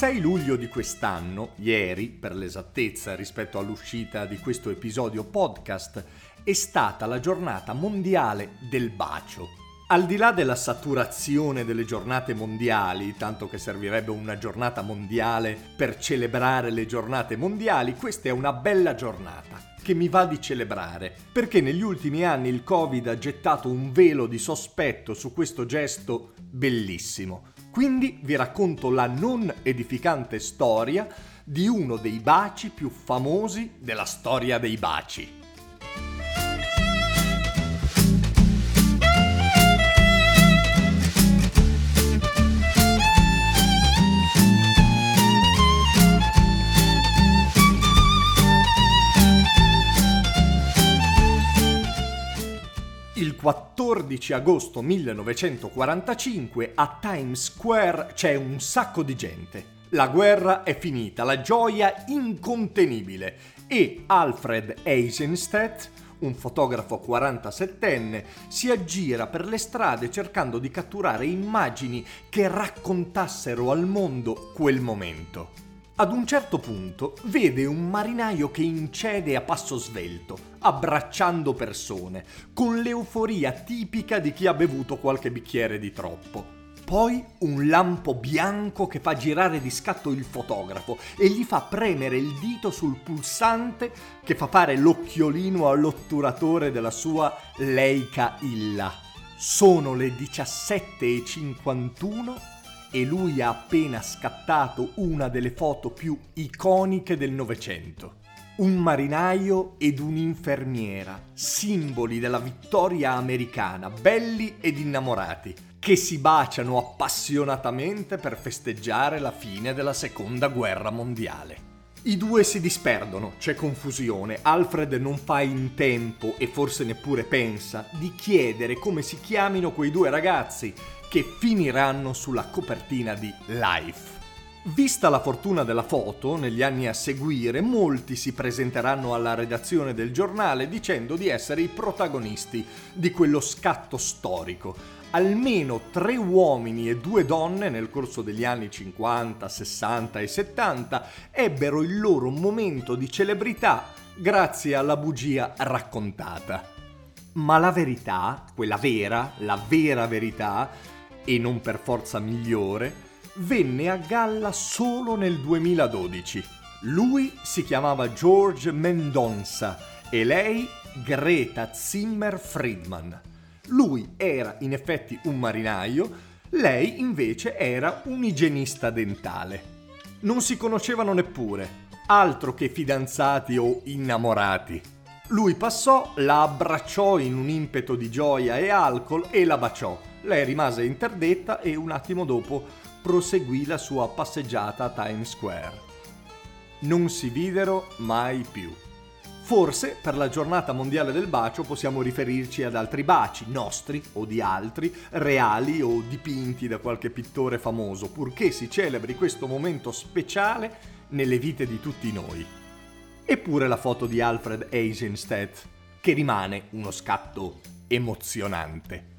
6 luglio di quest'anno, ieri per l'esattezza rispetto all'uscita di questo episodio podcast, è stata la giornata mondiale del bacio. Al di là della saturazione delle giornate mondiali, tanto che servirebbe una giornata mondiale per celebrare le giornate mondiali, questa è una bella giornata che mi va di celebrare, perché negli ultimi anni il Covid ha gettato un velo di sospetto su questo gesto bellissimo quindi vi racconto la non edificante storia di uno dei baci più famosi della storia dei baci. 14 agosto 1945 a Times Square c'è un sacco di gente. La guerra è finita, la gioia incontenibile e Alfred Eisenstadt, un fotografo 47enne, si aggira per le strade cercando di catturare immagini che raccontassero al mondo quel momento. Ad un certo punto vede un marinaio che incede a passo svelto, abbracciando persone, con l'euforia tipica di chi ha bevuto qualche bicchiere di troppo. Poi un lampo bianco che fa girare di scatto il fotografo e gli fa premere il dito sul pulsante che fa fare l'occhiolino all'otturatore della sua Leica Illa. Sono le 17.51 e lui ha appena scattato una delle foto più iconiche del Novecento. Un marinaio ed un'infermiera, simboli della vittoria americana, belli ed innamorati, che si baciano appassionatamente per festeggiare la fine della seconda guerra mondiale. I due si disperdono, c'è confusione, Alfred non fa in tempo e forse neppure pensa di chiedere come si chiamino quei due ragazzi che finiranno sulla copertina di Life. Vista la fortuna della foto, negli anni a seguire molti si presenteranno alla redazione del giornale dicendo di essere i protagonisti di quello scatto storico. Almeno tre uomini e due donne nel corso degli anni 50, 60 e 70 ebbero il loro momento di celebrità grazie alla bugia raccontata. Ma la verità, quella vera, la vera verità, e non per forza migliore, venne a galla solo nel 2012. Lui si chiamava George Mendonça e lei Greta Zimmer Friedman. Lui era in effetti un marinaio, lei invece era un igienista dentale. Non si conoscevano neppure, altro che fidanzati o innamorati. Lui passò, la abbracciò in un impeto di gioia e alcol e la baciò lei rimase interdetta e un attimo dopo proseguì la sua passeggiata a Times Square. Non si videro mai più. Forse per la giornata mondiale del bacio possiamo riferirci ad altri baci, nostri o di altri, reali o dipinti da qualche pittore famoso, purché si celebri questo momento speciale nelle vite di tutti noi. Eppure la foto di Alfred Eisenstadt, che rimane uno scatto emozionante.